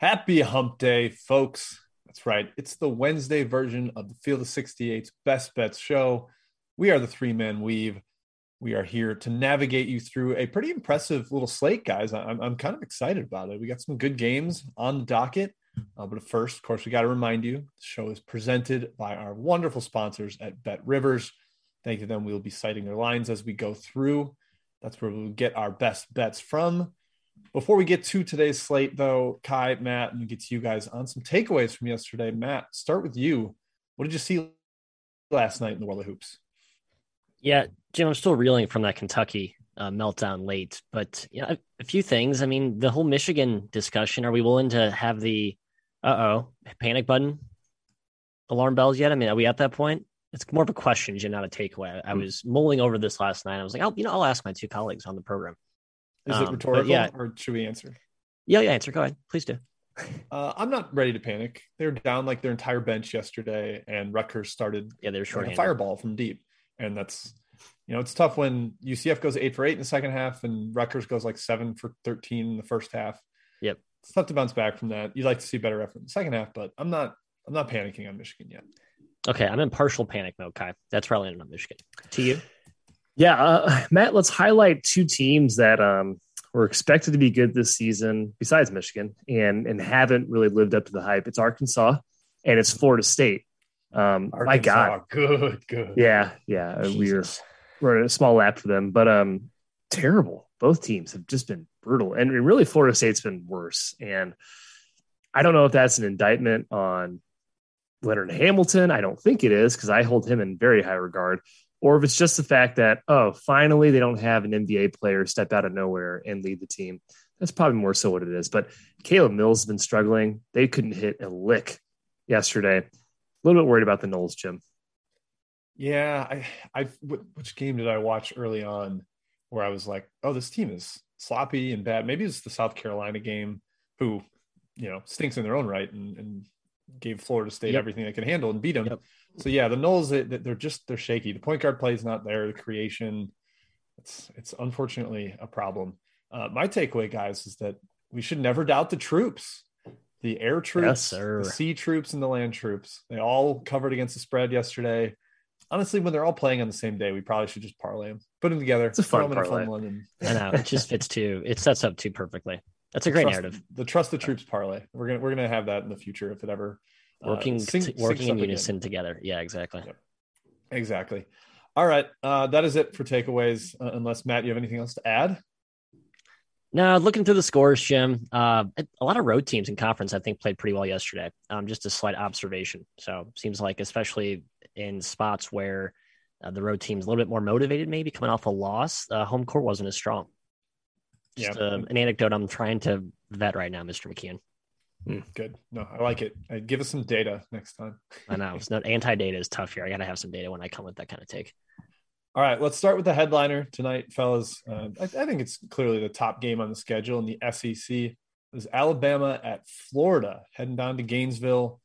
Happy hump day, folks. That's right. It's the Wednesday version of the Field of 68's Best Bets show. We are the three man weave. We are here to navigate you through a pretty impressive little slate, guys. I'm, I'm kind of excited about it. We got some good games on the docket. Uh, but first, of course, we got to remind you the show is presented by our wonderful sponsors at BetRivers. Thank you to them. We'll be citing their lines as we go through. That's where we'll get our best bets from. Before we get to today's slate, though, Ky, Matt, and get to you guys on some takeaways from yesterday. Matt, start with you. What did you see last night in the world of hoops? Yeah, Jim, I'm still reeling from that Kentucky uh, meltdown late, but yeah, a, a few things. I mean, the whole Michigan discussion. Are we willing to have the uh oh panic button alarm bells yet? I mean, are we at that point? It's more of a question, Jim, not a takeaway. I, I hmm. was mulling over this last night. I was like, oh, you know, I'll ask my two colleagues on the program. Is um, it rhetorical yeah, or should we answer? Yeah, yeah, answer. Go ahead. Please do. Uh, I'm not ready to panic. They were down like their entire bench yesterday, and Rutgers started yeah, they were short a fireball from deep, and that's you know it's tough when UCF goes eight for eight in the second half, and Rutgers goes like seven for thirteen in the first half. Yep, it's tough to bounce back from that. You'd like to see better effort in the second half, but I'm not. I'm not panicking on Michigan yet. Okay, I'm in partial panic mode, Ky. That's probably on Michigan. To you? Yeah, uh, Matt. Let's highlight two teams that um, were expected to be good this season, besides Michigan, and and haven't really lived up to the hype. It's Arkansas and it's Florida State. Um, Arkansas, my God, good, good. Yeah, yeah, Jesus. we're we're a small lap for them, but um, terrible. Both teams have just been brutal, and really Florida State's been worse. And I don't know if that's an indictment on Leonard Hamilton. I don't think it is because I hold him in very high regard or if it's just the fact that oh finally they don't have an nba player step out of nowhere and lead the team that's probably more so what it is. But caleb mills has been struggling. They couldn't hit a lick yesterday. A little bit worried about the Noles, jim. Yeah i i which game did i watch early on where i was like oh this team is sloppy and bad. Maybe it's the south carolina game who you know stinks in their own right and, and gave florida state yep. everything they could handle and beat them yep. So yeah, the Noles they're just they're shaky. The point guard play is not there. The creation, it's it's unfortunately a problem. Uh, my takeaway, guys, is that we should never doubt the troops, the air troops, yes, the sea troops, and the land troops. They all covered against the spread yesterday. Honestly, when they're all playing on the same day, we probably should just parlay them, put them together. It's a fun parlay. Fun and, I know it just fits too. It sets up too perfectly. That's a great trust, narrative. The trust the troops parlay. We're gonna we're gonna have that in the future if it ever working uh, sing, working in unison again. together. Yeah, exactly. Yep. Exactly. All right, uh, that is it for takeaways. Uh, unless Matt, you have anything else to add? No, looking through the scores, Jim. Uh, a lot of road teams in conference, I think, played pretty well yesterday. Um, just a slight observation. So seems like, especially in spots where uh, the road team's a little bit more motivated, maybe coming off a loss, uh, home court wasn't as strong. Just yeah. Uh, an anecdote I'm trying to vet right now, Mr. McKeon. Mm, good. No, I like it. Uh, give us some data next time. I know. It's not anti data is tough here. I got to have some data when I come with that kind of take. All right, let's start with the headliner tonight, fellas. Uh, I, I, think it's clearly the top game on the schedule in the SEC. It was Alabama at Florida, heading down to Gainesville.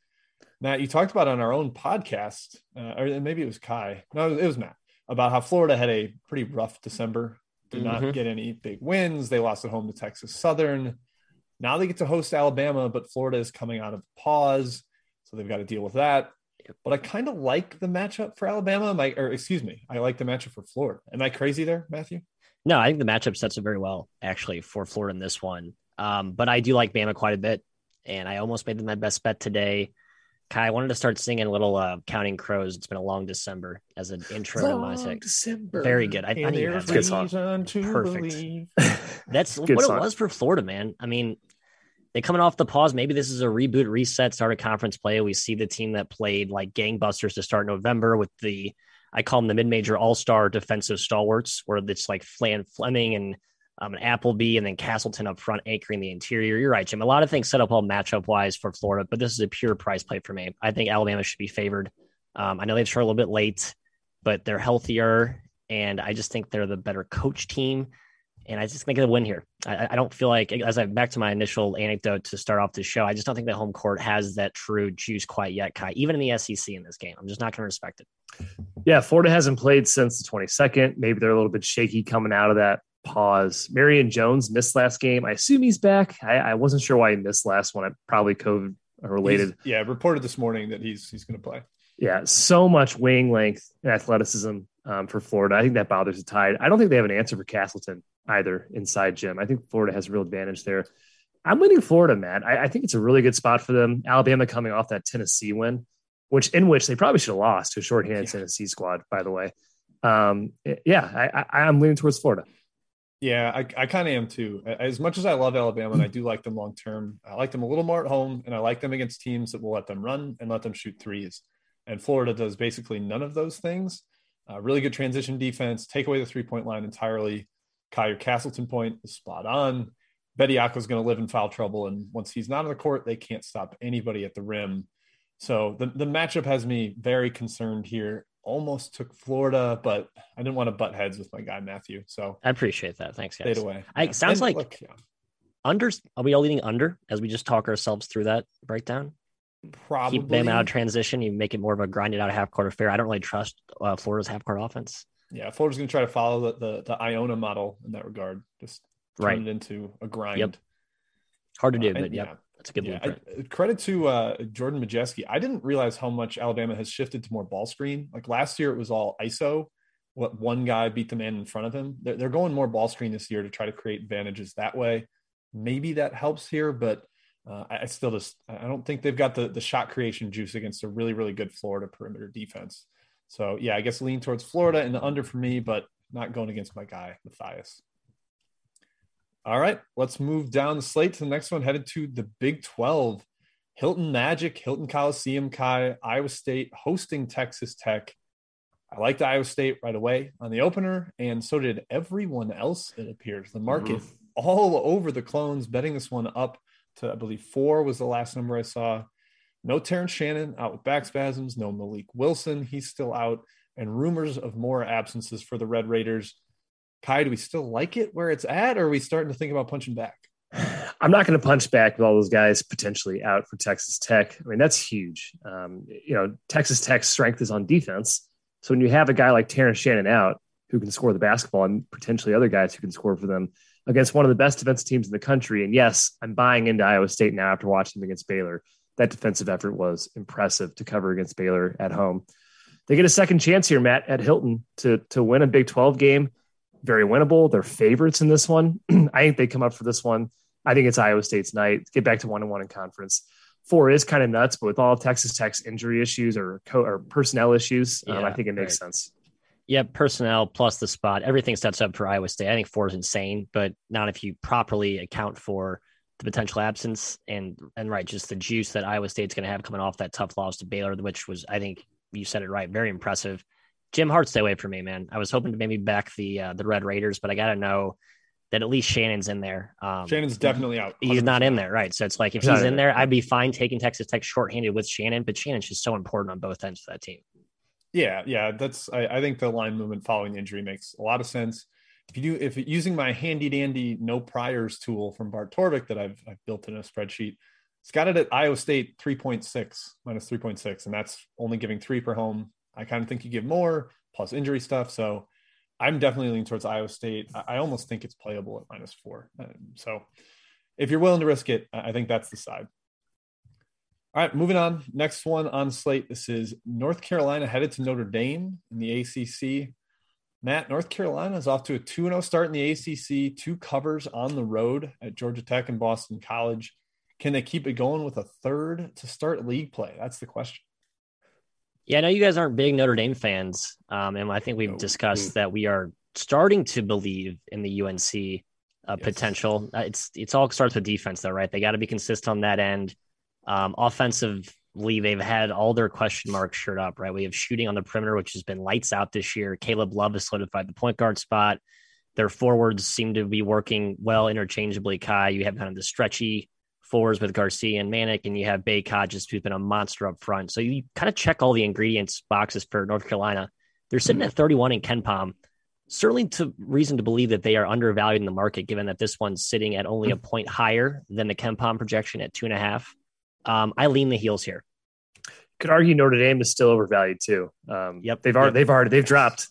Matt, you talked about on our own podcast, uh, or maybe it was Ky. No, it was Matt about how Florida had a pretty rough December. Did mm-hmm. not get any big wins. They lost at home to Texas Southern. Now they get to host Alabama, but Florida is coming out of pause, so they've got to deal with that. But I kind of like the matchup for Alabama. My, or excuse me, I like the matchup for Florida. Am I crazy there, Matthew? No, I think the matchup sets up very well actually for Florida in this one. Um, but I do like Bama quite a bit, and I almost made them my best bet today. Ky, I wanted to start singing a little uh, "Counting Crows." It's been a long December as an intro long to my take. December, very good. I, I need that. Good song. Perfect. That's what song. it was for Florida, man. I mean, they coming off the pause. Maybe this is a reboot, reset, start a conference play. We see the team that played like gangbusters to start November with the I call them the mid-major all-star defensive stalwarts, where it's like Flan Fleming and um, an Appleby and then Castleton up front anchoring the interior. You're right, Jim. A lot of things set up well matchup wise for Florida, but this is a pure price play for me. I think Alabama should be favored. Um, I know they've started a little bit late, but they're healthier, and I just think they're the better coach team and I just think a win here. I, I, don't feel like, as I back to my initial anecdote to start off the show, I just don't think the home court has that true juice quite yet, Ky. Even in the SEC in this game, I'm just not going to respect it. Yeah, Florida hasn't played since the 22nd. Maybe they're a little bit shaky coming out of that pause. Myreon Jones missed last game. I assume he's back. I, I wasn't sure why he missed last one. I probably COVID related. He's, yeah, reported this morning that he's he's going to play. Yeah, so much wing length and athleticism um, for Florida. I think that bothers the Tide. I don't think they have an answer for Castleton either inside Jim. I think Florida has a real advantage there. I'm leaning Florida, man. I, I, think it's a really good spot for them. Alabama coming off that Tennessee win, which in which they probably should have lost to a shorthanded yeah. Tennessee squad, by the way. Um, yeah, I, I, I'm leaning towards Florida. Yeah, I, I kind of am too. As much as I love Alabama and I do like them long term, I like them a little more at home and I like them against teams that will let them run and let them shoot threes. And Florida does basically none of those things. Uh, really good transition defense, take away the three point line entirely. Kyer Castleton point is spot on. Bediako is going to live in foul trouble. And once he's not on the court, they can't stop anybody at the rim. So the, the matchup has me very concerned here almost took Florida, but I didn't want to butt heads with my guy Matthew. So I appreciate that. Thanks, guys. Stayed away. I, yeah. Sounds and like look, yeah. under. Are we all leading under as we just talk ourselves through that breakdown? Probably keep them out of transition. You make it more of a grinded out half court affair. I don't really trust uh, Florida's half court offense. Yeah, Florida's going to try to follow the, the, the Iona model in that regard. Just turn right. it into a grind. Yep. Hard to do, uh, but yeah. That's a good yeah, I, credit to uh, Jordan Majewski. I didn't realize how much Alabama has shifted to more ball screen. Like last year, it was all ISO. What one guy beat the man in front of him. They're, they're going more ball screen this year to try to create advantages that way. Maybe that helps here, but uh, I, I still just I don't think they've got the the shot creation juice against a really really good Florida perimeter defense. So yeah, I guess lean towards Florida and the under for me, but not going against my guy Matthias. All right, let's move down the slate to the next one, headed to the Big 12. Hilton Magic, Hilton Coliseum Ky, Iowa State hosting Texas Tech. I liked Iowa State right away on the opener, and so did everyone else, it appears. The market mm-hmm. all over the clones, betting this one up to, I believe, four was the last number I saw. No Terrence Shannon out with back spasms, no Malik Wilson, he's still out, and rumors of more absences for the Red Raiders. Ky, do we still like it where it's at, or are we starting to think about punching back? I'm not going to punch back with all those guys potentially out for Texas Tech. I mean, that's huge. Um, you know, Texas Tech's strength is on defense. So when you have a guy like Terrence Shannon out who can score the basketball and potentially other guys who can score for them against one of the best defensive teams in the country, and yes, I'm buying into Iowa State now after watching them against Baylor. That defensive effort was impressive to cover against Baylor at home. They get a second chance here, Matt, at Hilton to to win a Big 12 game very winnable. They're favorites in this one. I think they come up for this one. I think it's Iowa State's night. Get back to one and one in conference. Four is kind of nuts, but with all Texas Tech's injury issues or co- or personnel issues, yeah, um, I think it makes right. sense. Yeah, personnel plus the spot, everything sets up for Iowa State. I think four is insane, but not if you properly account for the potential absence and and right, just the juice that Iowa State's going to have coming off that tough loss to Baylor, which was I think you said it right, very impressive. Jim Hart, stay away from me, man. I was hoping to maybe back the uh, the Red Raiders, but I got to know that at least Shannon's in there. Um, Shannon's definitely out. 100%. He's not in there, right? So it's like if he's, he's in there, I'd be fine taking Texas Tech shorthanded with Shannon, but Shannon's just so important on both ends of that team. Yeah, yeah, that's. I, I think the line movement following the injury makes a lot of sense. If you do, if using my handy dandy no priors tool from Bart Torvik that I've, I've built in a spreadsheet, it's got it at Iowa State 3.6 minus 3.6, and that's only giving three per home. I kind of think you give more plus injury stuff. So I'm definitely leaning towards Iowa State. I almost think it's playable at minus four. Um, so if you're willing to risk it, I think that's the side. All right, moving on. Next one on slate. This is North Carolina headed to Notre Dame in the ACC. Matt, North Carolina is off to a 2 0 start in the ACC, two covers on the road at Georgia Tech and Boston College. Can they keep it going with a third to start league play? That's the question. Yeah, I know you guys aren't big Notre Dame fans, um, and I think we've discussed that we are starting to believe in the UNC uh, yes. potential. Uh, it's it's all starts with defense, though, right? They got to be consistent on that end. Um, offensively, they've had all their question marks shirt up, right? We have shooting on the perimeter, which has been lights out this year. Caleb Love has solidified the point guard spot. Their forwards seem to be working well interchangeably. Ky, you have kind of the stretchy fours with Garcia and Manek, and you have Bacot just who's been a monster up front. So you kind of check all the ingredients boxes for North Carolina. They're sitting at 31 in KenPom. Certainly to reason to believe that they are undervalued in the market, given that this one's sitting at only a point higher than the KenPom projection at two and a half. Um, I lean the heels here. Could argue Notre Dame is still overvalued too. Um, yep, they've already yep. they've already they've dropped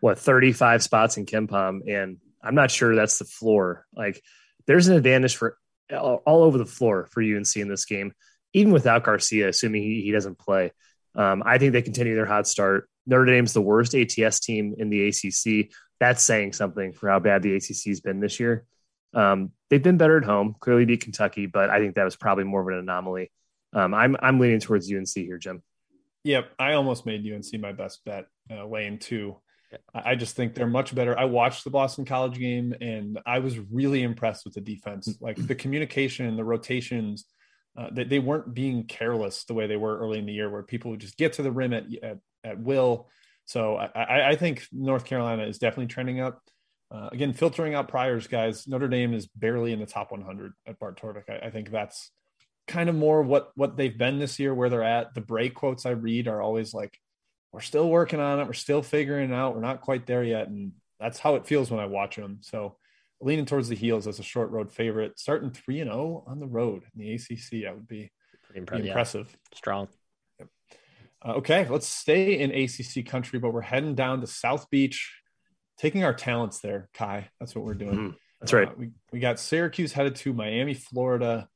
what 35 spots in KenPom, and I'm not sure that's the floor. Like there's an advantage for all, all over the floor for UNC in this game, even without Garcia, assuming he, he doesn't play. Um, I think they continue their hot start. Notre Dame's the worst ATS team in the ACC. That's saying something for how bad the ACC's been this year. Um, they've been better at home, clearly beat Kentucky, but I think that was probably more of an anomaly. Um, I'm I'm leaning towards UNC here, Jim. Yep, I almost made UNC my best bet, uh, lane two. I just think they're much better. I watched the Boston College game and I was really impressed with the defense. Like the communication, the rotations, uh, they, they weren't being careless the way they were early in the year, where people would just get to the rim at, at, at will. So I, I think North Carolina is definitely trending up. Uh, again, filtering out priors, guys. Notre Dame is barely in the top 100 at Bart Torvik. I, I, think that's kind of more what what they've been this year, where they're at. The break quotes I read are always like, "We're still working on it. We're still figuring it out. We're not quite there yet," and that's how it feels when I watch them. So, leaning towards the heels as a short road favorite, starting three and zero oh on the road in the ACC, that would be pretty impressive. impressive. Yeah. Strong. Uh, okay, let's stay in ACC country, but we're heading down to South Beach, taking our talents there, Ky. That's what we're doing. Mm, that's right. Uh, we, we got Syracuse headed to Miami, Florida.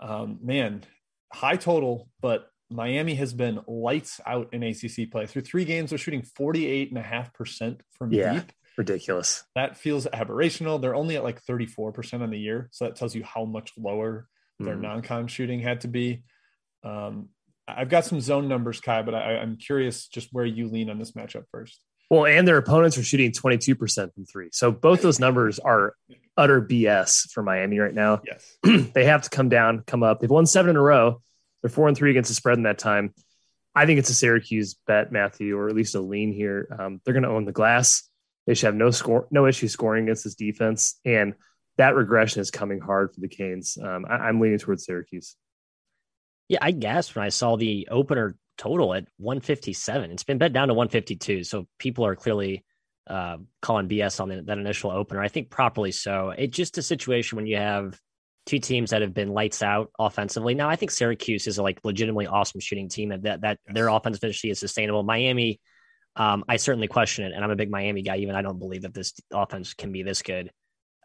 Um, man, high total, but Miami has been lights out in ACC play. Through three games, they're shooting 48.5% from yeah, deep. Ridiculous. That feels aberrational. They're only at like 34% on the year. So that tells you how much lower their mm. non con shooting had to be. Um, I've got some zone numbers, Ky, but I, I'm curious just where you lean on this matchup first. Well, and their opponents are shooting 22% from three. So both those numbers are utter BS for Miami right now. Yes. they have to come down, come up. They've won seven in a row. They're four and three against the spread in that time. I think it's a Syracuse bet, Matthew, or at least a lean here. Um, they're going to own the glass. They should have no score, no issue scoring against this defense, and that regression is coming hard for the Canes. Um, I, I'm leaning towards Syracuse. Yeah, I guess when I saw the opener total at 157. It's been bet down to 152. So people are clearly uh, calling BS on the, that initial opener. I think properly so. It's just a situation when you have two teams that have been lights out offensively. Now, I think Syracuse is a like legitimately awesome shooting team and that, that yes. their offense efficiency is sustainable. Miami, um, I certainly question it. And I'm a big Miami guy. Even I don't believe that this offense can be this good.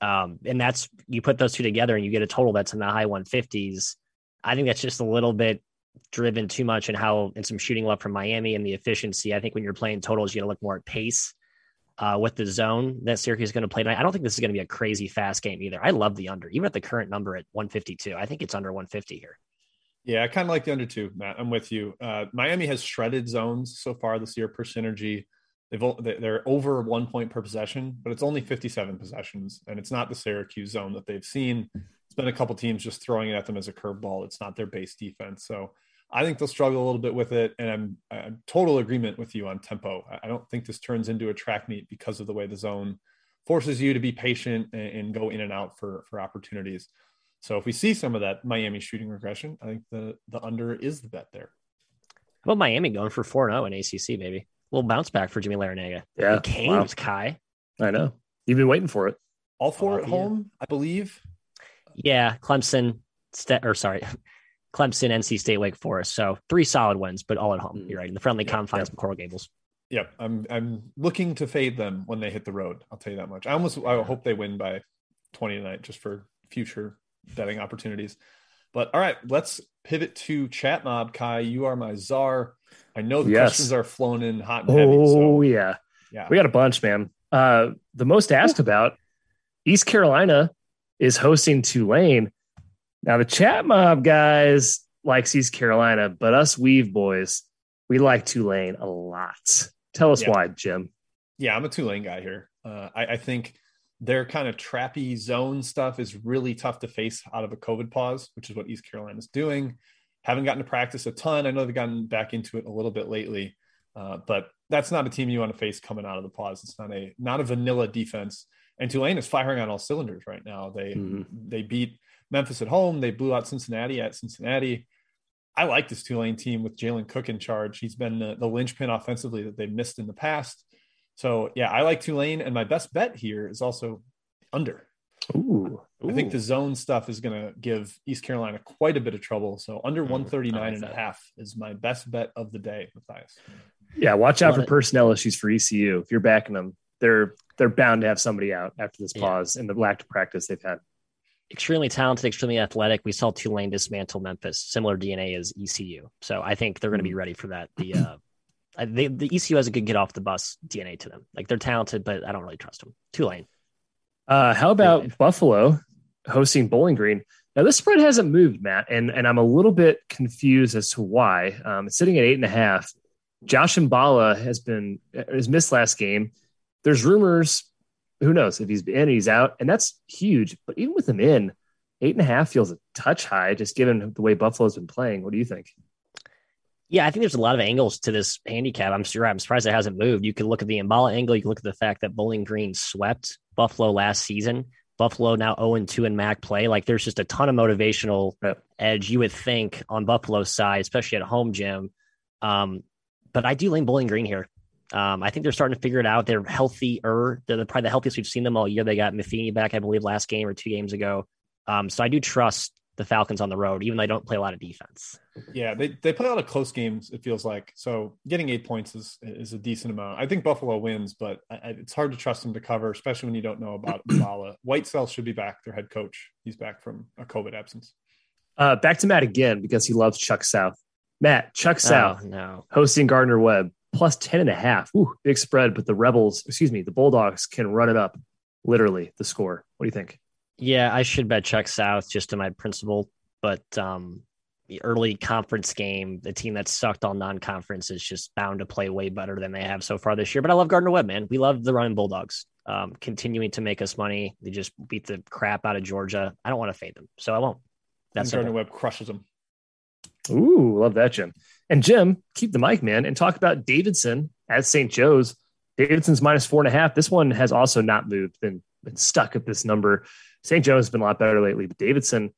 Um, and that's you put those two together and you get a total that's in the high 150s. I think that's just a little bit driven too much in how in some shooting left from Miami and the efficiency. I think when you're playing totals, you got to look more at pace. Uh, with the zone that Syracuse is going to play tonight, I don't think this is going to be a crazy fast game either. I love the under, even at the current number at 152. I think it's under 150 here. Yeah, I kind of like the under two, Matt. I'm with you. Uh, Miami has shredded zones so far this year per synergy. They've they're over one point per possession, but it's only 57 possessions, and it's not the Syracuse zone that they've seen. It's been a couple teams just throwing it at them as a curveball. It's not their base defense, so I think they'll struggle a little bit with it, and I'm, I'm total agreement with you on tempo. I don't think this turns into a track meet because of the way the zone forces you to be patient and, and go in and out for for opportunities. So if we see some of that Miami shooting regression, I think the the under is the bet there. How about Miami going for 4 0 in ACC, maybe? A little bounce back for Jimmy Larrañaga. Yeah. The Canes, wow. Ky. I know. You've been waiting for it. All four at home, I believe. Yeah. Clemson, or sorry, Clemson, NC State, Wake Forest. So three solid wins, but all at home. Mm. You're right in the friendly yeah, confines yeah. of Coral Gables. Yep, I'm I'm looking to fade them when they hit the road. I'll tell you that much. I almost I hope they win by 20 tonight, just for future betting opportunities. But all right, let's pivot to chat mob. Ky, you are my czar. I know the yes. questions are flowing in hot and heavy. Oh so, yeah, yeah, we got a bunch, man. Uh, the most asked Ooh. about East Carolina is hosting Tulane. Now the chat mob guys likes East Carolina, but us Weave boys, we like Tulane a lot. Tell us yeah. why, Jim. Yeah, I'm a Tulane guy here. Uh, I, I, think their kind of trappy zone stuff is really tough to face out of a COVID pause, which is what East Carolina is doing. Haven't gotten to practice a ton. I know they've gotten back into it a little bit lately, uh, but that's not a team you want to face coming out of the pause. It's not a not a vanilla defense. And Tulane is firing on all cylinders right now. They mm-hmm. they beat Memphis at home. They blew out Cincinnati at Cincinnati. I like this Tulane team with Jalen Cook in charge. He's been the, the linchpin offensively that they missed in the past. So yeah, I like Tulane, and my best bet here is also under. Ooh, I think the zone stuff is going to give East Carolina quite a bit of trouble. So under mm, 139 and a half is my best bet of the day, Matthias. Yeah, watch out for personnel issues for ECU. If you're backing them, they're they're bound to have somebody out after this pause yeah. and the lack of practice they've had. Extremely talented, extremely athletic. We saw Tulane dismantle Memphis, similar DNA as ECU. So I think they're going to be mm. ready for that. The uh, they, the ECU has a good get off the bus DNA to them. Like they're talented, but I don't really trust them. Tulane. Uh, how about Tulane. Buffalo hosting Bowling Green? Now this spread hasn't moved, Matt, and and I'm a little bit confused as to why. Um, it's sitting at eight and a half. Josh Mballa has been has missed last game. There's rumors. Who knows if he's in, he's out, and that's huge. But even with him in, eight and a half feels a touch high, just given the way Buffalo's been playing. What do you think? Yeah, I think there's a lot of angles to this handicap. I'm sure I'm surprised it hasn't moved. You can look at the Mballa angle. You can look at the fact that Bowling Green swept Buffalo last season. Buffalo now 0 2 in MAC play. Like there's just a ton of motivational yep. edge you would think on Buffalo's side, especially at home, Jim. Um, but I do lean Bowling Green here. Um, I think they're starting to figure it out. They're healthier. They're probably the healthiest we've seen them all year. They got Matheny back, I believe, last game or two games ago. Um, so I do trust the Falcons on the road, even though they don't play a lot of defense. Yeah, they, they play a lot of close games, it feels like. So getting eight points is is a decent amount. I think Buffalo wins, but I, it's hard to trust them to cover, especially when you don't know about Mballa. Whitesell should be back, their head coach. He's back from a COVID absence. Uh, back to Matt again because he loves Chuck South. Matt, Chuck oh, South, oh, no. hosting Gardner Webb, plus 10 and a half. Ooh, big spread, but the Rebels, excuse me, the Bulldogs can run it up, literally, the score. What do you think? Yeah, I should bet Chuck South just to my principle but um, the early conference game, the team that sucked all non-conference is just bound to play way better than they have so far this year. But I love Gardner Webb, man. We love the running Bulldogs, um, continuing to make us money. They just beat the crap out of Georgia. I don't want to fade them, so I won't. That's Gardner Webb crushes them. Ooh, love that, Jim. And Jim, keep the mic, man, and talk about Davidson at St. Joe's. Davidson's minus four and a half. This one has also not moved, been, been stuck at this number. St. Joe's has been a lot better lately, but Davidson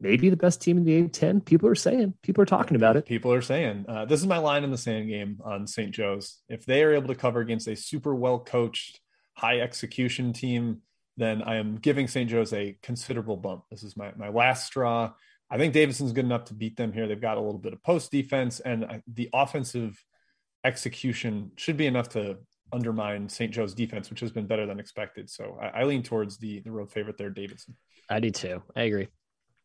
maybe the best team in the A10. People are saying, people are talking about it. People are saying, uh, this is my line in the sand game on St. Joe's. If they are able to cover against a super well coached, high execution team, then I am giving St. Joe's a considerable bump. This is my, my last straw. I think Davidson's good enough to beat them here. They've got a little bit of post defense, and the offensive execution should be enough to undermine St. Joe's defense, which has been better than expected. So I, I lean towards the, the road favorite there, Davidson. I do too. I agree.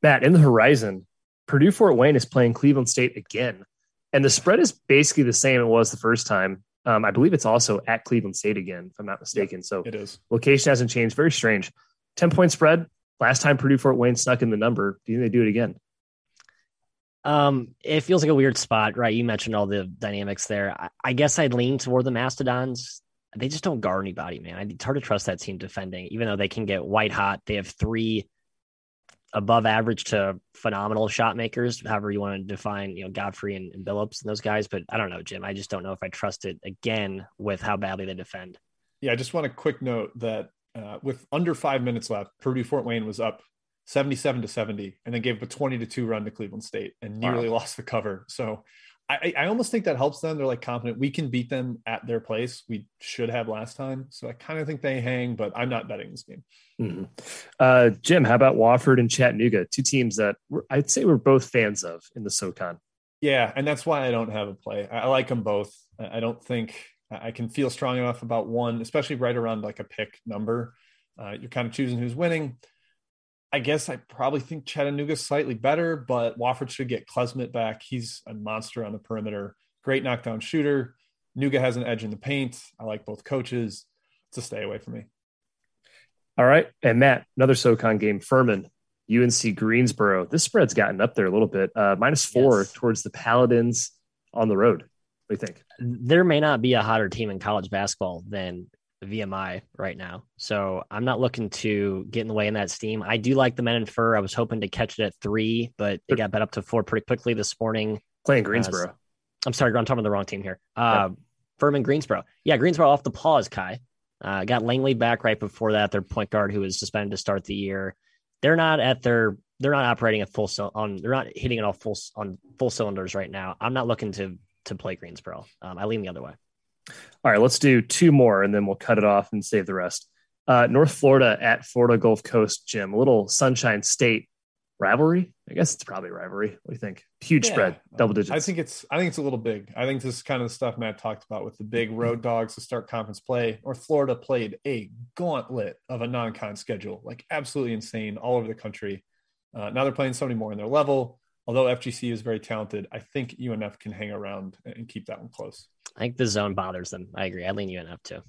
Matt, in the horizon, Purdue Fort Wayne is playing Cleveland State again. And the spread is basically the same it was the first time. Um, I believe it's also at Cleveland State again, if I'm not mistaken. Yep, so it is. Location hasn't changed. Very strange. 10 point spread. Last time Purdue Fort Wayne snuck in the number. Do you think they do it again? Um, it feels like a weird spot, right? You mentioned all the dynamics there. I, I guess I'd lean toward the Mastodons. They just don't guard anybody, man. It's hard to trust that team defending, even though they can get white hot. They have three above average to phenomenal shot makers, however you want to define, you know, Godfrey and, and Billups and those guys. But I don't know, Jim. I just don't know if I trust it again with how badly they defend. Yeah, I just want a quick note that uh, with under five minutes left, Purdue Fort Wayne was up 77 to 70 and then gave up a 20 to 2 run to Cleveland State and nearly wow. lost the cover. So I, I almost think that helps them. They're like confident we can beat them at their place. We should have last time. So I kind of think they hang, but I'm not betting this game. Mm-hmm. Uh, Jim, how about Wofford and Chattanooga? Two teams that I'd say we're both fans of in the SoCon. Yeah, and that's why I don't have a play. I, I like them both. I don't think I can feel strong enough about one, especially right around like a pick number. Uh, you're kind of choosing who's winning. I guess I probably think Chattanooga's slightly better, but Wofford should get Klesmit back. He's a monster on the perimeter, great knockdown shooter. Nuga has an edge in the paint. I like both coaches. It's a stay away from me. All right. And Matt, another SoCon game, Furman, UNC Greensboro. This spread's gotten up there a little bit, uh, minus four yes. towards the Paladins on the road. What do you think? There may not be a hotter team in college basketball than VMI right now. So I'm not looking to get in the way in that steam. I do like the men in fur. I was hoping to catch it at three, but it got bet up to four pretty quickly this morning. Playing Greensboro. Uh, I'm sorry, I'm talking about the wrong team here. Uh, yep. Furman Greensboro. Yeah, Greensboro off the pause, Ky. Uh, got Langley back right before that. Their point guard who was suspended to start the year. They're not at their. They're not operating at full on. They're not hitting it all full on full cylinders right now. I'm not looking to to play Greensboro. Um, I lean the other way. All right, let's do two more and then we'll cut it off and save the rest. Uh, North Florida at Florida Gulf Coast Jim, a little Sunshine State rivalry. I guess it's probably rivalry. What do you think? Huge yeah. spread, double digits. I think it's I think it's a little big. I think this is kind of the stuff Matt talked about with the big road dogs to start conference play. Or Florida played a gauntlet of a non-con schedule, like absolutely insane all over the country. Uh, now they're playing so many more in their level. Although FGC is very talented, I think UNF can hang around and keep that one close. I think the zone bothers them. I agree. I lean UNF too.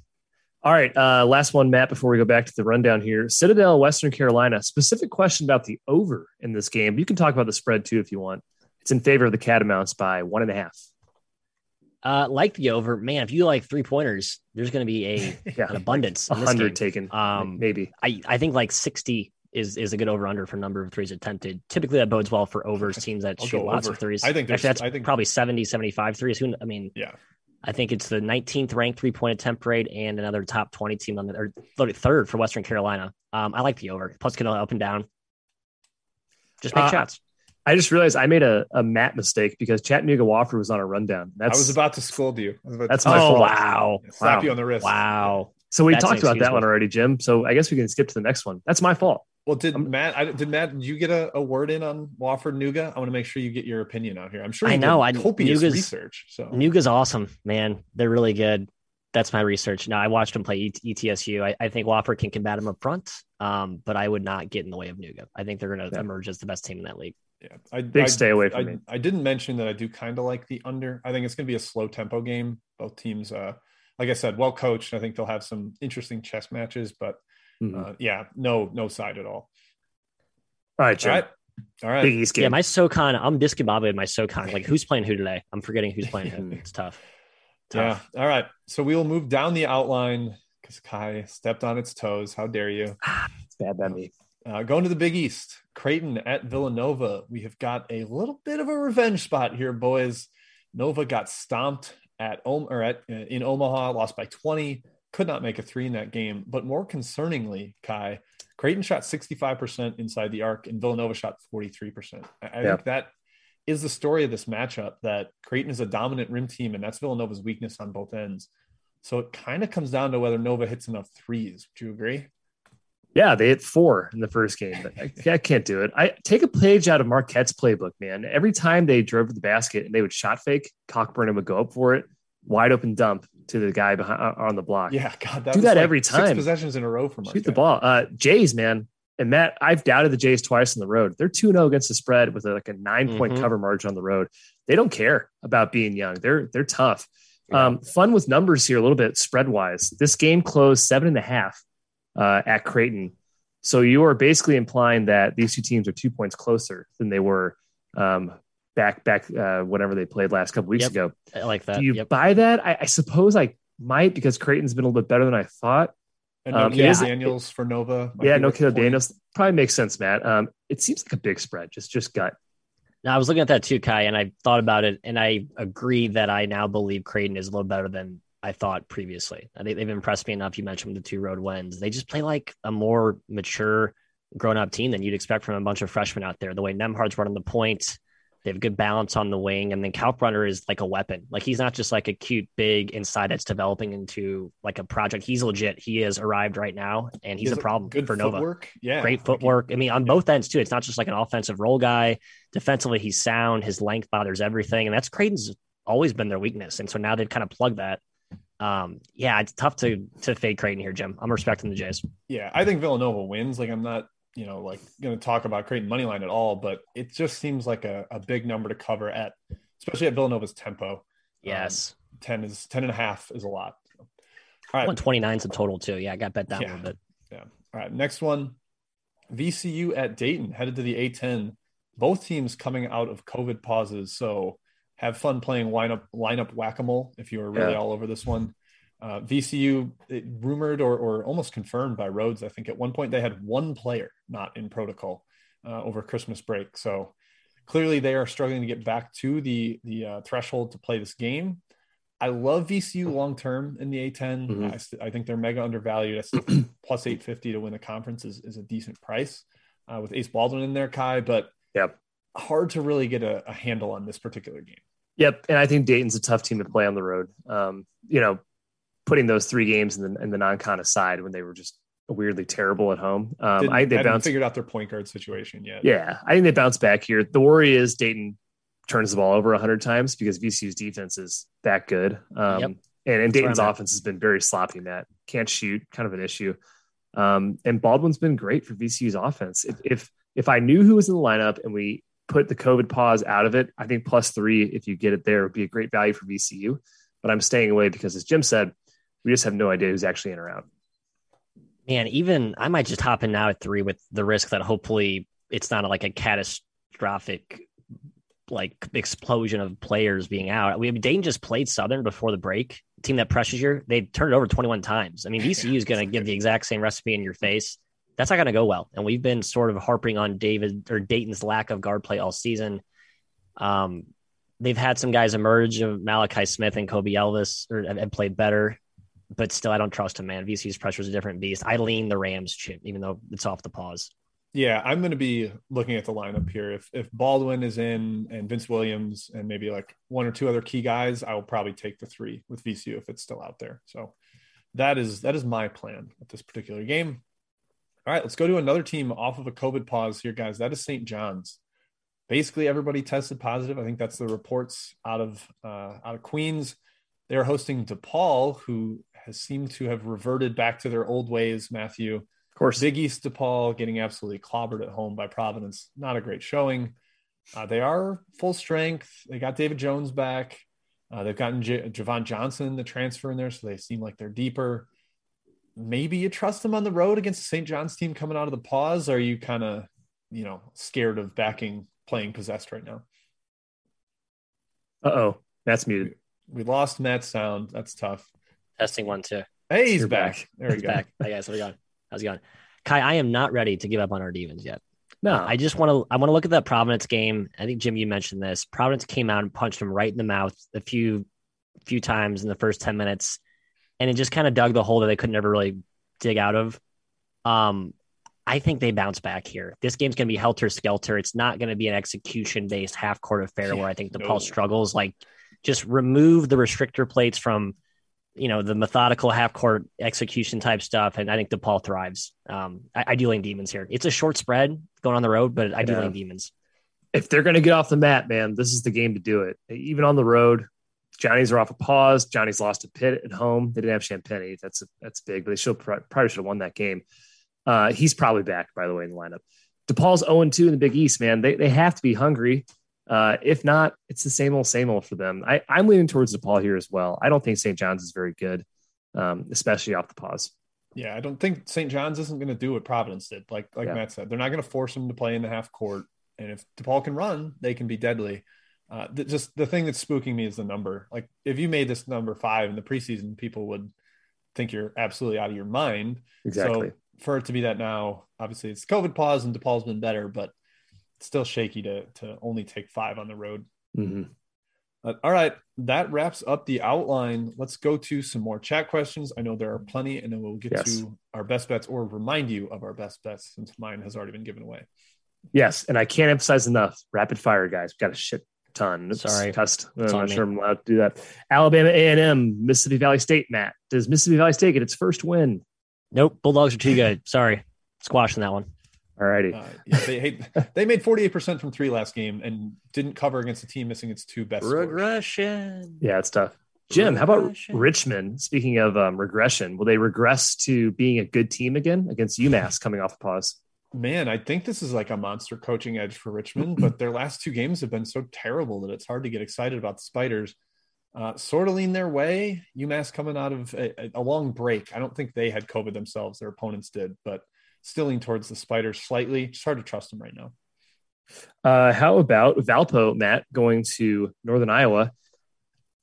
All right, uh, last one, Matt. Before we go back to the rundown here, Citadel, Western Carolina. Specific question about the over in this game. You can talk about the spread too if you want. It's in favor of the Catamounts by one and a half. Uh, like the over, man. If you like three pointers, there's going to be a yeah, an abundance. Like hundred taken, um, maybe. I I think like sixty is is a good over under for number of threes attempted. Typically, that bodes well for overs teams that I'll shoot lots over. of threes. I think actually that's I think probably 70, 75 threes. Who I mean, yeah, I think it's the 19th ranked three point attempt rate and another top 20 team on the or third for Western Carolina. Um, I like the over. Plus, can up and down. Just make uh, shots. I just realized I made a, a Matt mistake because Chattanooga Wofford was on a rundown. That's, I was about to scold you. That's my oh, fault. Wow. Slap wow. you on the wrist. Wow. So we That's talked about that one already, Jim. So I guess we can skip to the next one. That's my fault. Well, did I'm, Matt? I, did Matt? Did you get a, a word in on Wofford Nuga? I want to make sure you get your opinion out here. I'm sure I know. I copious Nuga's, research. So Nuga's awesome, man. They're really good. That's my research. Now I watched them play ETSU. I, I think Wofford can combat him up front, um, but I would not get in the way of Nuga. I think they're going to yeah. emerge as the best team in that league. Yeah, I big I, stay away from I, me. I didn't mention that I do kind of like the under. I think it's going to be a slow tempo game. Both teams, uh, like I said, well coached. I think they'll have some interesting chess matches, but mm-hmm. uh, yeah, no, no side at all. All right, Jim. All right. All right. Big East game. Yeah, my SoCon, I'm discombobulated my SoCon. Like, who's playing who today? I'm forgetting who's playing who. It's tough. tough. Yeah. All right. So we will move down the outline because Ky stepped on its toes. How dare you? it's bad by me. Uh, going to the Big East, Creighton at Villanova. We have got a little bit of a revenge spot here, boys. Nova got stomped at or at uh, in Omaha, lost by 20. Could not make a three in that game. But more concerningly, Ky, Creighton shot 65% inside the arc and Villanova shot 43%. I, I yeah. think that is the story of this matchup that Creighton is a dominant rim team, and that's Villanova's weakness on both ends. So it kind of comes down to whether Nova hits enough threes. Would you agree? Yeah, they hit four in the first game, but I, I, can't do it. I take a page out of Marquette's playbook, man. Every time they drove to the basket and they would shot fake, Cockburn would go up for it, wide open dump to the guy behind uh, on the block. Yeah, God, that do that like every time. Six possessions in a row for Marquette. Shoot the ball. Uh, Jays, man, and Matt, I've doubted the Jays twice on the road. They're 2 0 against the spread with a, like a 9 point mm-hmm. cover margin on the road. They don't care about being young. They're they're tough. Yeah. Um, fun with numbers here a little bit spread wise. This game closed seven and a half uh, at Creighton. So you are basically implying that these two teams are two points closer than they were um, back back uh, whenever they played last couple weeks yep. ago. I like that. Do you yep. buy that? I, I, suppose I might because Creighton's been a little bit better than I thought. And no um, yeah, Daniels for Nova. Yeah, no Caleb Daniels probably makes sense, Matt. Um, it seems like a big spread, just just gut. Now I was looking at that too, Ky, and I thought about it, and I agree that I now believe Creighton is a little better than I thought previously. I think they've impressed me enough. You mentioned the two road wins; they just play like a more mature, grown-up team than you'd expect from a bunch of freshmen out there. The way Nembhard's running the point, they have good balance on the wing, and then Kalkbrenner is like a weapon. Like he's not just like a cute big inside that's developing into like a project. He's legit. He has arrived right now, and he's he a problem good for Nova. Footwork. Yeah, great footwork. I mean, on both ends too. It's not just like an offensive role guy. Defensively, he's sound. His length bothers everything, and that's Creighton's always been their weakness. And so now they've kind of plugged that. Um, yeah, it's tough to to fade Creighton here, Jim. I'm respecting the Jays. Yeah, I think Villanova wins. Like I'm not you know, like going to talk about Creighton money line at all, but it just seems like a, a big number to cover at, especially at Villanova's tempo. Um, yes. Um, 10 is 10 and a half is a lot. All right. 129 is a total too. Yeah. I got bet down yeah. a little bit. Yeah. All right. Next one, VCU at Dayton headed to the A10. Both teams coming out of COVID pauses. So have fun playing lineup, lineup whack-a-mole if you are really yeah. all over this one. Uh, VCU rumored or, or almost confirmed by Rhoades. I think at one point they had one player not in protocol uh, over Christmas break. So clearly they are struggling to get back to the the uh, threshold to play this game. I love VCU long term in the A10. Mm-hmm. I, st- I, think they're mega undervalued. That's plus 850 to win the conference is, is a decent price uh, with Ace Baldwin in there, Ky, But yep. hard to really get a, a handle on this particular game. Yep, and I think Dayton's a tough team to play on the road. Um, you know, putting those three games in the, in the non-con aside when they were just weirdly terrible at home. Um, I they bounced, figured out their point guard situation yet. Yeah, I think they bounce back here. The worry is Dayton turns the ball over hundred times because VCU's defense is that good. Um, yep. And, and Dayton's offense has been very sloppy. Matt can't shoot, kind of an issue. Um, and Baldwin's been great for VCU's offense. If, if if I knew who was in the lineup and we put the COVID pause out of it, I think plus three, if you get it there, would be a great value for VCU. But I'm staying away because, as Jim said, we just have no idea who's actually in or out. Man, even I might just hop in now at three with the risk that hopefully it's not like a catastrophic like explosion of players being out. We Dayton just played Southern before the break. Team that pressures you, they turned it over 21 times. I mean, VCU is going to give the exact same recipe in your face. That's not going to go well. And we've been sort of harping on David or Dayton's lack of guard play all season. Um, they've had some guys emerge. of Malachi Smith and Kobe Elvis or have played better, but still, I don't trust him, man. VCU's pressure is a different beast. I lean the Rams chip, even though it's off the pause. Yeah, I'm going to be looking at the lineup here. If if Baldwin is in and Vince Williams and maybe like one or two other key guys, I will probably take the three with VCU if it's still out there. So that is that is my plan with this particular game. All right, let's go to another team off of a COVID pause here, guys. That is St. John's. Basically, everybody tested positive. I think that's the reports out of uh, out of Queens. They're hosting DePaul, who has seemed to have reverted back to their old ways. Matthew of course, Big East DePaul getting absolutely clobbered at home by Providence. Not a great showing. Uh, they are full strength. They got David Jones back. Uh, they've gotten J- Javon Johnson, the transfer in there, so they seem like they're deeper. Maybe you trust them on the road against the St. John's team coming out of the pause. are you kind of, you know, scared of backing playing possessed right now? Uh oh, that's muted. We lost Matt's sound. That's tough. Testing one two. Hey, he's back. back. There we go. Back. Hey guys, how's we going? How's it going? Ky, I am not ready to give up on our demons yet. No, I just want to. I want to look at that Providence game. I think Jim, you mentioned this. Providence came out and punched him right in the mouth a few, few times in the first ten minutes, and it just kind of dug the hole that they could never really dig out of. Um, I think they bounce back here. This game's going to be helter skelter. It's not going to be an execution based half court affair yeah, where I think the no. struggles. Like, just remove the restrictor plates from you know the methodical half court execution type stuff, and I think DePaul thrives. Um, I, I do lean demons here. It's a short spread going on the road, but I do yeah. lean demons. If they're going to get off the mat, man, this is the game to do it. Even on the road, Johnny's are off a pause. Johnny's lost a pit at home. They didn't have Champagnie. That's that's big, but they should probably should have won that game. Uh, he's probably back, by the way, in the lineup. DePaul's 0 2 in the Big East, man. They, they have to be hungry. Uh, if not, it's the same old, same old for them. I, I'm leaning towards DePaul here as well. I don't think St. John's is very good, um, especially off the pause. Yeah, I don't think St. John's isn't going to do what Providence did. Like like yeah. Matt said, they're not going to force them to play in the half court. And if DePaul can run, they can be deadly. Uh, th- just the thing that's spooking me is the number. Like if you made this number five in the preseason, people would think you're absolutely out of your mind. Exactly. So for it to be that now, obviously it's COVID pause and DePaul's been better, but still shaky to to only take five on the road. Mm-hmm. Uh, all right, that wraps up the outline. Let's go to some more chat questions. I know there are plenty, and then we'll get yes. to our best bets or remind you of our best bets since mine has already been given away. Yes, and I can't emphasize enough. Rapid fire, guys. We've got a shit ton. Oops, Sorry, test. I'm not sure I'm allowed to do that. Alabama A and M, Mississippi Valley State. Matt, does Mississippi Valley State get its first win? Nope. Bulldogs are too good. Sorry, squashing that one. All righty. Uh, yeah, they hate, they made 48% from three last game and didn't cover against a team missing its two best regression. Scores. Yeah, it's tough. Jim, how about Richmond? Speaking of um, regression, will they regress to being a good team again against UMass coming off a pause? Man, I think this is like a monster coaching edge for Richmond, but their last two games have been so terrible that it's hard to get excited about the Spiders. Uh, sort of lean their way. UMass coming out of a, a long break. I don't think they had COVID themselves; their opponents did, but still lean towards the Spiders slightly. It's hard to trust them right now. Uh, how about Valpo, Matt, going to Northern Iowa?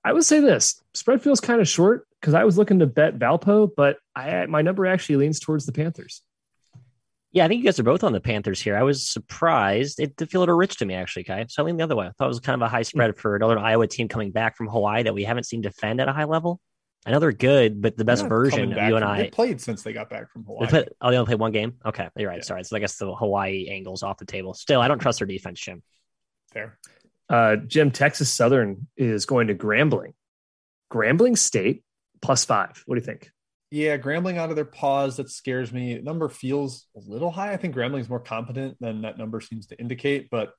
I would say this spread feels kind of short because I was looking to bet Valpo, but I my number actually leans towards the Panthers. Yeah, I think you guys are both on the Panthers here. I was surprised. It did feel a little rich to me, actually, Ky. So I lean the other way. I thought it was kind of a high spread for Northern Iowa team coming back from Hawaii that we haven't seen defend at a high level. I know they're good, but the best version of you and I they played since they got back from Hawaii. They played, oh, they only played one game. Okay, you're right. Yeah. Sorry, so I guess the Hawaii angle's off the table. Still, I don't trust their defense, Jim. Fair. Uh, Jim, Texas Southern is going to Grambling. Grambling State plus five. What do you think? Yeah, Grambling out of their paws that scares me. Number feels a little high. I think Grambling's more competent than that number seems to indicate. But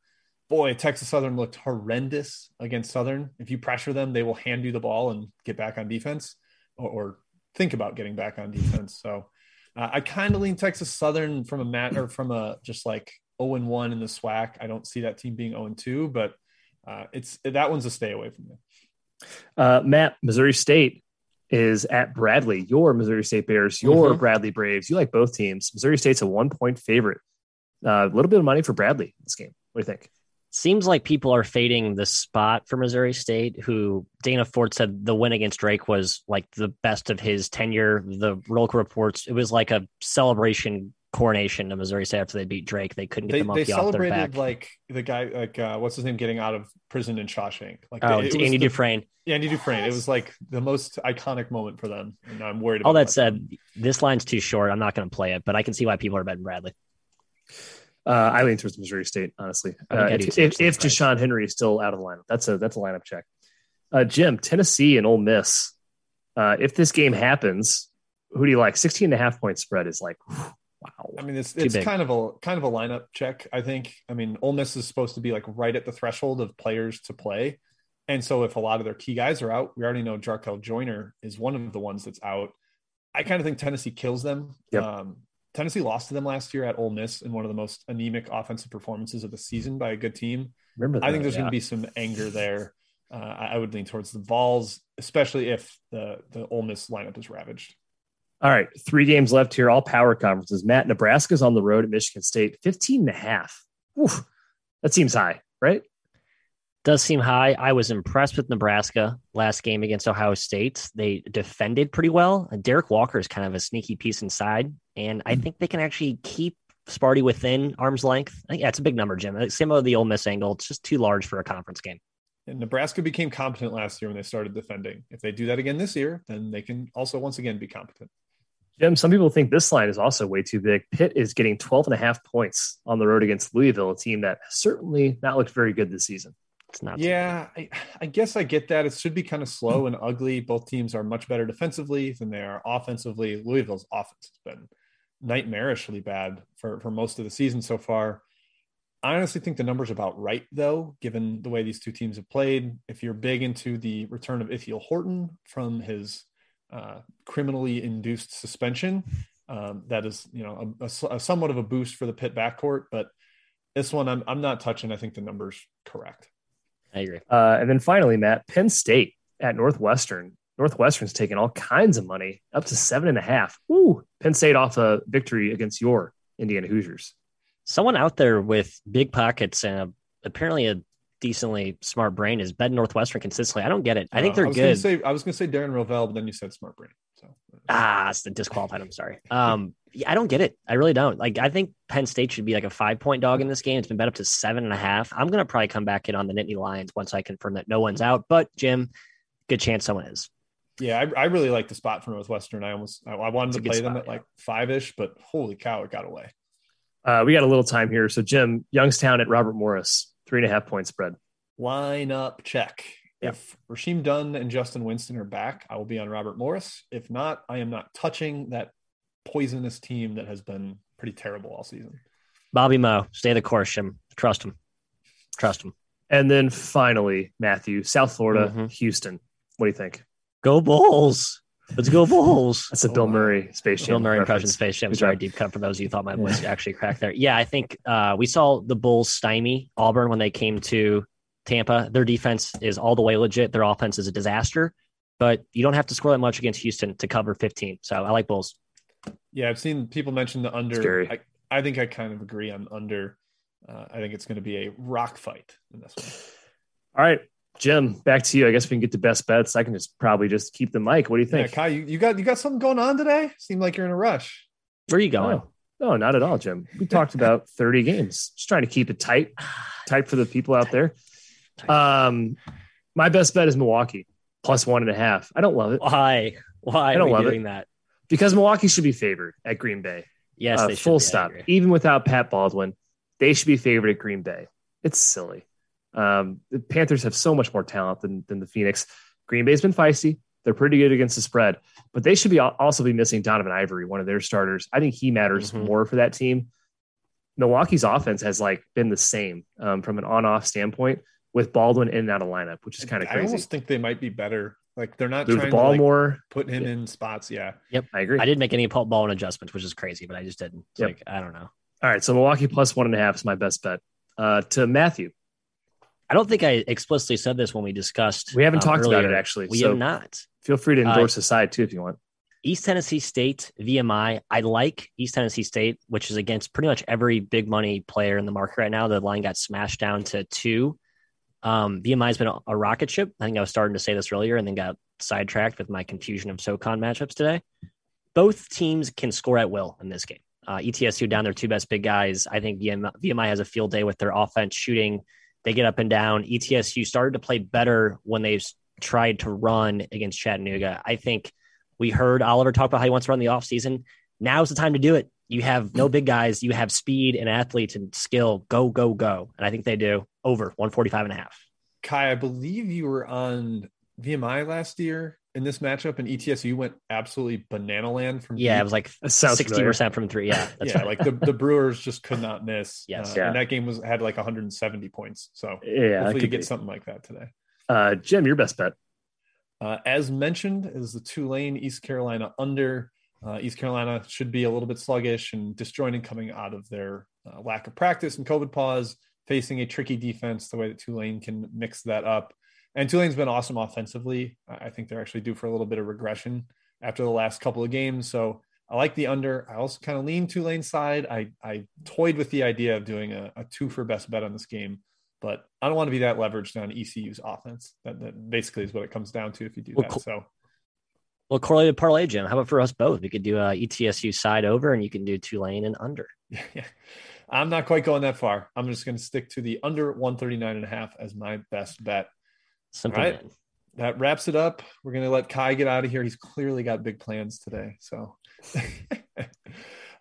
boy, Texas Southern looked horrendous against Southern. If you pressure them, they will hand you the ball and get back on defense, or, or think about getting back on defense. So uh, I kind of lean Texas Southern from a mat or from a just like 0 and 1 in the SWAC. I don't see that team being 0 and 2, but uh, it's that one's a stay away from me. Uh, Matt, Missouri State is at Bradley. Your Missouri State Bears, your mm-hmm. Bradley Braves. You like both teams. Missouri State's a one point favorite. Uh, a little bit of money for Bradley in this game. What do you think? Seems like people are fading the spot for Missouri State, who Dana Ford said the win against Drake was like the best of his tenure. The local reports, it was like a celebration coronation of Missouri State after they beat Drake. They couldn't get they, the monkey they off their back. like the guy, like uh, what's his name, getting out of prison in Shawshank. Like oh, they, Andy the, Dufresne. Yeah, Andy Dufresne. It was like the most iconic moment for them, and I'm worried. All that, that said, this line's too short. I'm not going to play it, but I can see why people are betting Bradley. Uh, I lean towards Missouri State, honestly. Uh, if if, if Deshaun Henry is still out of the lineup, that's a that's a lineup check. Uh, Jim, Tennessee and Ole Miss. Uh, if this game happens, who do you like? 16 and a half point spread is like Wow. I mean, it's it's kind of a kind of a lineup check. I think. I mean, Ole Miss is supposed to be like right at the threshold of players to play, and so if a lot of their key guys are out, we already know Jarkel Joiner is one of the ones that's out. I kind of think Tennessee kills them. Yep. Um, Tennessee lost to them last year at Ole Miss in one of the most anemic offensive performances of the season by a good team. Remember, that, I think there's yeah. going to be some anger there. Uh, I would lean towards the Vols, especially if the the Ole Miss lineup is ravaged. All right, three games left here, all power conferences. Matt, Nebraska's on the road at Michigan State, 15 and a half. Oof, that seems high, right? Does seem high. I was impressed with Nebraska last game against Ohio State. They defended pretty well. Derrick Walker is kind of a sneaky piece inside, and I mm-hmm. think they can actually keep Sparty within arm's length. I think that's a big number, Jim. Uh, same with the Ole Miss angle. It's just too large for a conference game. And Nebraska became competent last year when they started defending. If they do that again this year, then they can also once again be competent. Jim, some people think this line is also way too big. Pitt is getting 12 and a half points on the road against Louisville, a team that certainly not looked very good this season. It's not. Yeah, I, I, guess I get that. It should be kind of slow and ugly. Both teams are much better defensively than they are offensively. Louisville's offense has been nightmarishly bad for, for most of the season so far. I honestly think the number's about right, though, given the way these two teams have played. If you're big into the return of Ithiel Horton from his uh, criminally induced suspension. Um, that is, you know, a, a, a, somewhat of a boost for the Pitt backcourt, but this one I'm I'm not touching. I think the number's correct. I agree. Uh, and then finally, Matt, Penn State at Northwestern. Northwestern's taking all kinds of money, up to seven and a half. Ooh, Penn State off a victory against your Indiana Hoosiers. Someone out there with big pockets and a, apparently a decently smart brain is bet Northwestern consistently. I don't get it. I think they're I good. Say, I was going to say Darren Rovell, but then you said smart brain. So ah, it's the disqualified. I'm sorry. Um, yeah, I don't get it. I really don't. Like, I think Penn State should be like a five point dog in this game. It's been bet up to seven and a half. I'm going to probably come back in on the Nittany Lions once I confirm that no one's out. But Jim, good chance someone is. Yeah, I, I really like the spot for Northwestern. I almost I, I wanted to play spot, them at yeah. like five ish, but holy cow, it got away. Uh, we got a little time here. So Jim, Youngstown at Robert Morris, three and a half point spread lineup check. Yep. If Rasheem Dunn and Justin Winston are back, I will be on Robert Morris. If not, I am not touching that poisonous team that has been pretty terrible all season. Bobby Moe, stay the course, Jim. Trust him. Trust him. And then finally, Matthew, South Florida, mm-hmm. Houston. What do you think? Go Bulls. Let's go Bulls. That's a Bill Murray Space Jam. Bill Murray impression Space Jam. Sorry, deep cut for those of you thought my voice actually cracked there. Yeah, I think uh, we saw the Bulls stymie Auburn when they came to Tampa. Their defense is all the way legit. Their offense is a disaster, but you don't have to score that much against Houston to cover 15. So I like Bulls. Yeah, I've seen people mention the under. I, I, think I kind of agree on under. Uh, I think it's going to be a rock fight in this one. All right, Jim, back to you. I guess we can get to best bets. I can just probably just keep the mic. What do you think? Yeah, Ky, you, you got you got something going on today? Seem like you're in a rush. Where are you going? Oh, no, not at all, Jim. We talked about 30 games. Just trying to keep it tight, tight for the people out there. Um, my best bet is Milwaukee plus one and a half. I don't love it. Why? Why I don't love doing it? that? Because Milwaukee should be favored at Green Bay. Yes, uh, full stop. Even without Pat Baldwin, they should be favored at Green Bay. It's silly. Um, the Panthers have so much more talent than than the Phoenix. Green Bay's been feisty. They're pretty good against the spread, but they should be also be missing Donovan Ivory, one of their starters. I think he matters mm-hmm. more for that team. Milwaukee's offense has like been the same um, from an on-off standpoint with Baldwin in and out of lineup, which is kind of crazy. I almost think they might be better. Like they're not Move trying the ball to like more, put him yeah. in spots. Yeah. Yep. I agree. I didn't make any ball adjustments, which is crazy, but I just didn't. Yep. Like I don't know. All right, so Milwaukee plus one and a half is my best bet. Uh, to Matthew, I don't think I explicitly said this when we discussed. We haven't um, talked earlier. about it actually. We so have not. Feel free to endorse uh, the side too if you want. East Tennessee State VMI. I like East Tennessee State, which is against pretty much every big money player in the market right now. The line got smashed down to two. Um, VMI has been a, a rocket ship. I think I was starting to say this earlier and then got sidetracked with my confusion of SoCon matchups today. Both teams can score at will in this game. Uh, ETSU down their two best big guys. I think VMI, VMI has a field day with their offense shooting. They get up and down. ETSU started to play better when they tried to run against Chattanooga. I think we heard Oliver talk about how he wants to run the offseason. Now's the time to do it. You have no big guys. You have speed and athletes and skill. Go, go, go. And I think they do over 145 and a half. Ky, I believe you were on VMI last year in this matchup, and ETSU went absolutely banana land from. Yeah, deep. it was like sixty percent from three. Yeah, yeah, right. like the, the Brewers just could not miss. Yes, uh, yeah. and that game was had like 170 points. So yeah, hopefully you get be. something like that today. Uh, Jim, your best bet. Uh, as mentioned, is the Tulane East Carolina under. Uh, East Carolina should be a little bit sluggish and disjointed coming out of their uh, lack of practice and COVID pause, facing a tricky defense. The way that Tulane can mix that up, and Tulane's been awesome offensively. I think they're actually due for a little bit of regression after the last couple of games. So I like the under. I also kind of lean Tulane side. I I toyed with the idea of doing a, a two for best bet on this game but I don't want to be that leveraged on ECU's offense. That, that basically is what it comes down to if you do well, that. So, well, correlated parlay, Jim. How about for us both? We could do a ETSU side over, and you can do Tulane and under. Yeah, I'm not quite going that far. I'm just going to stick to the under 139 and a half as my best bet. Simple. All right. That wraps it up. We're going to let Ky get out of here. He's clearly got big plans today. So.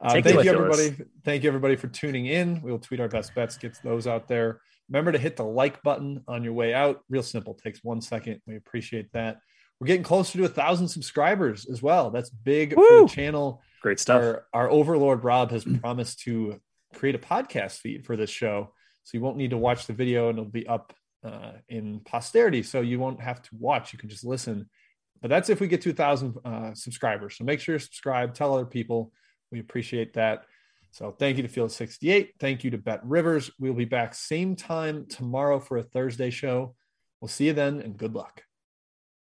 Uh, thank you everybody. Thank you everybody for tuning in. We'll tweet our best bets, get those out there. Remember to hit the like button on your way out. Real simple, takes one second. We appreciate that. We're getting closer to a thousand subscribers as well. That's big Woo! for the channel. Great stuff. Our, our overlord Rob has promised to create a podcast feed for this show, so you won't need to watch the video, and it'll be up uh, in posterity. So you won't have to watch; you can just listen. But that's if we get to a thousand uh, subscribers. So make sure you subscribe. Tell other people. We appreciate that. So thank you to Field 68. Thank you to BetRivers. We'll be back same time tomorrow for a Thursday show. We'll see you then and good luck.